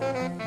mhm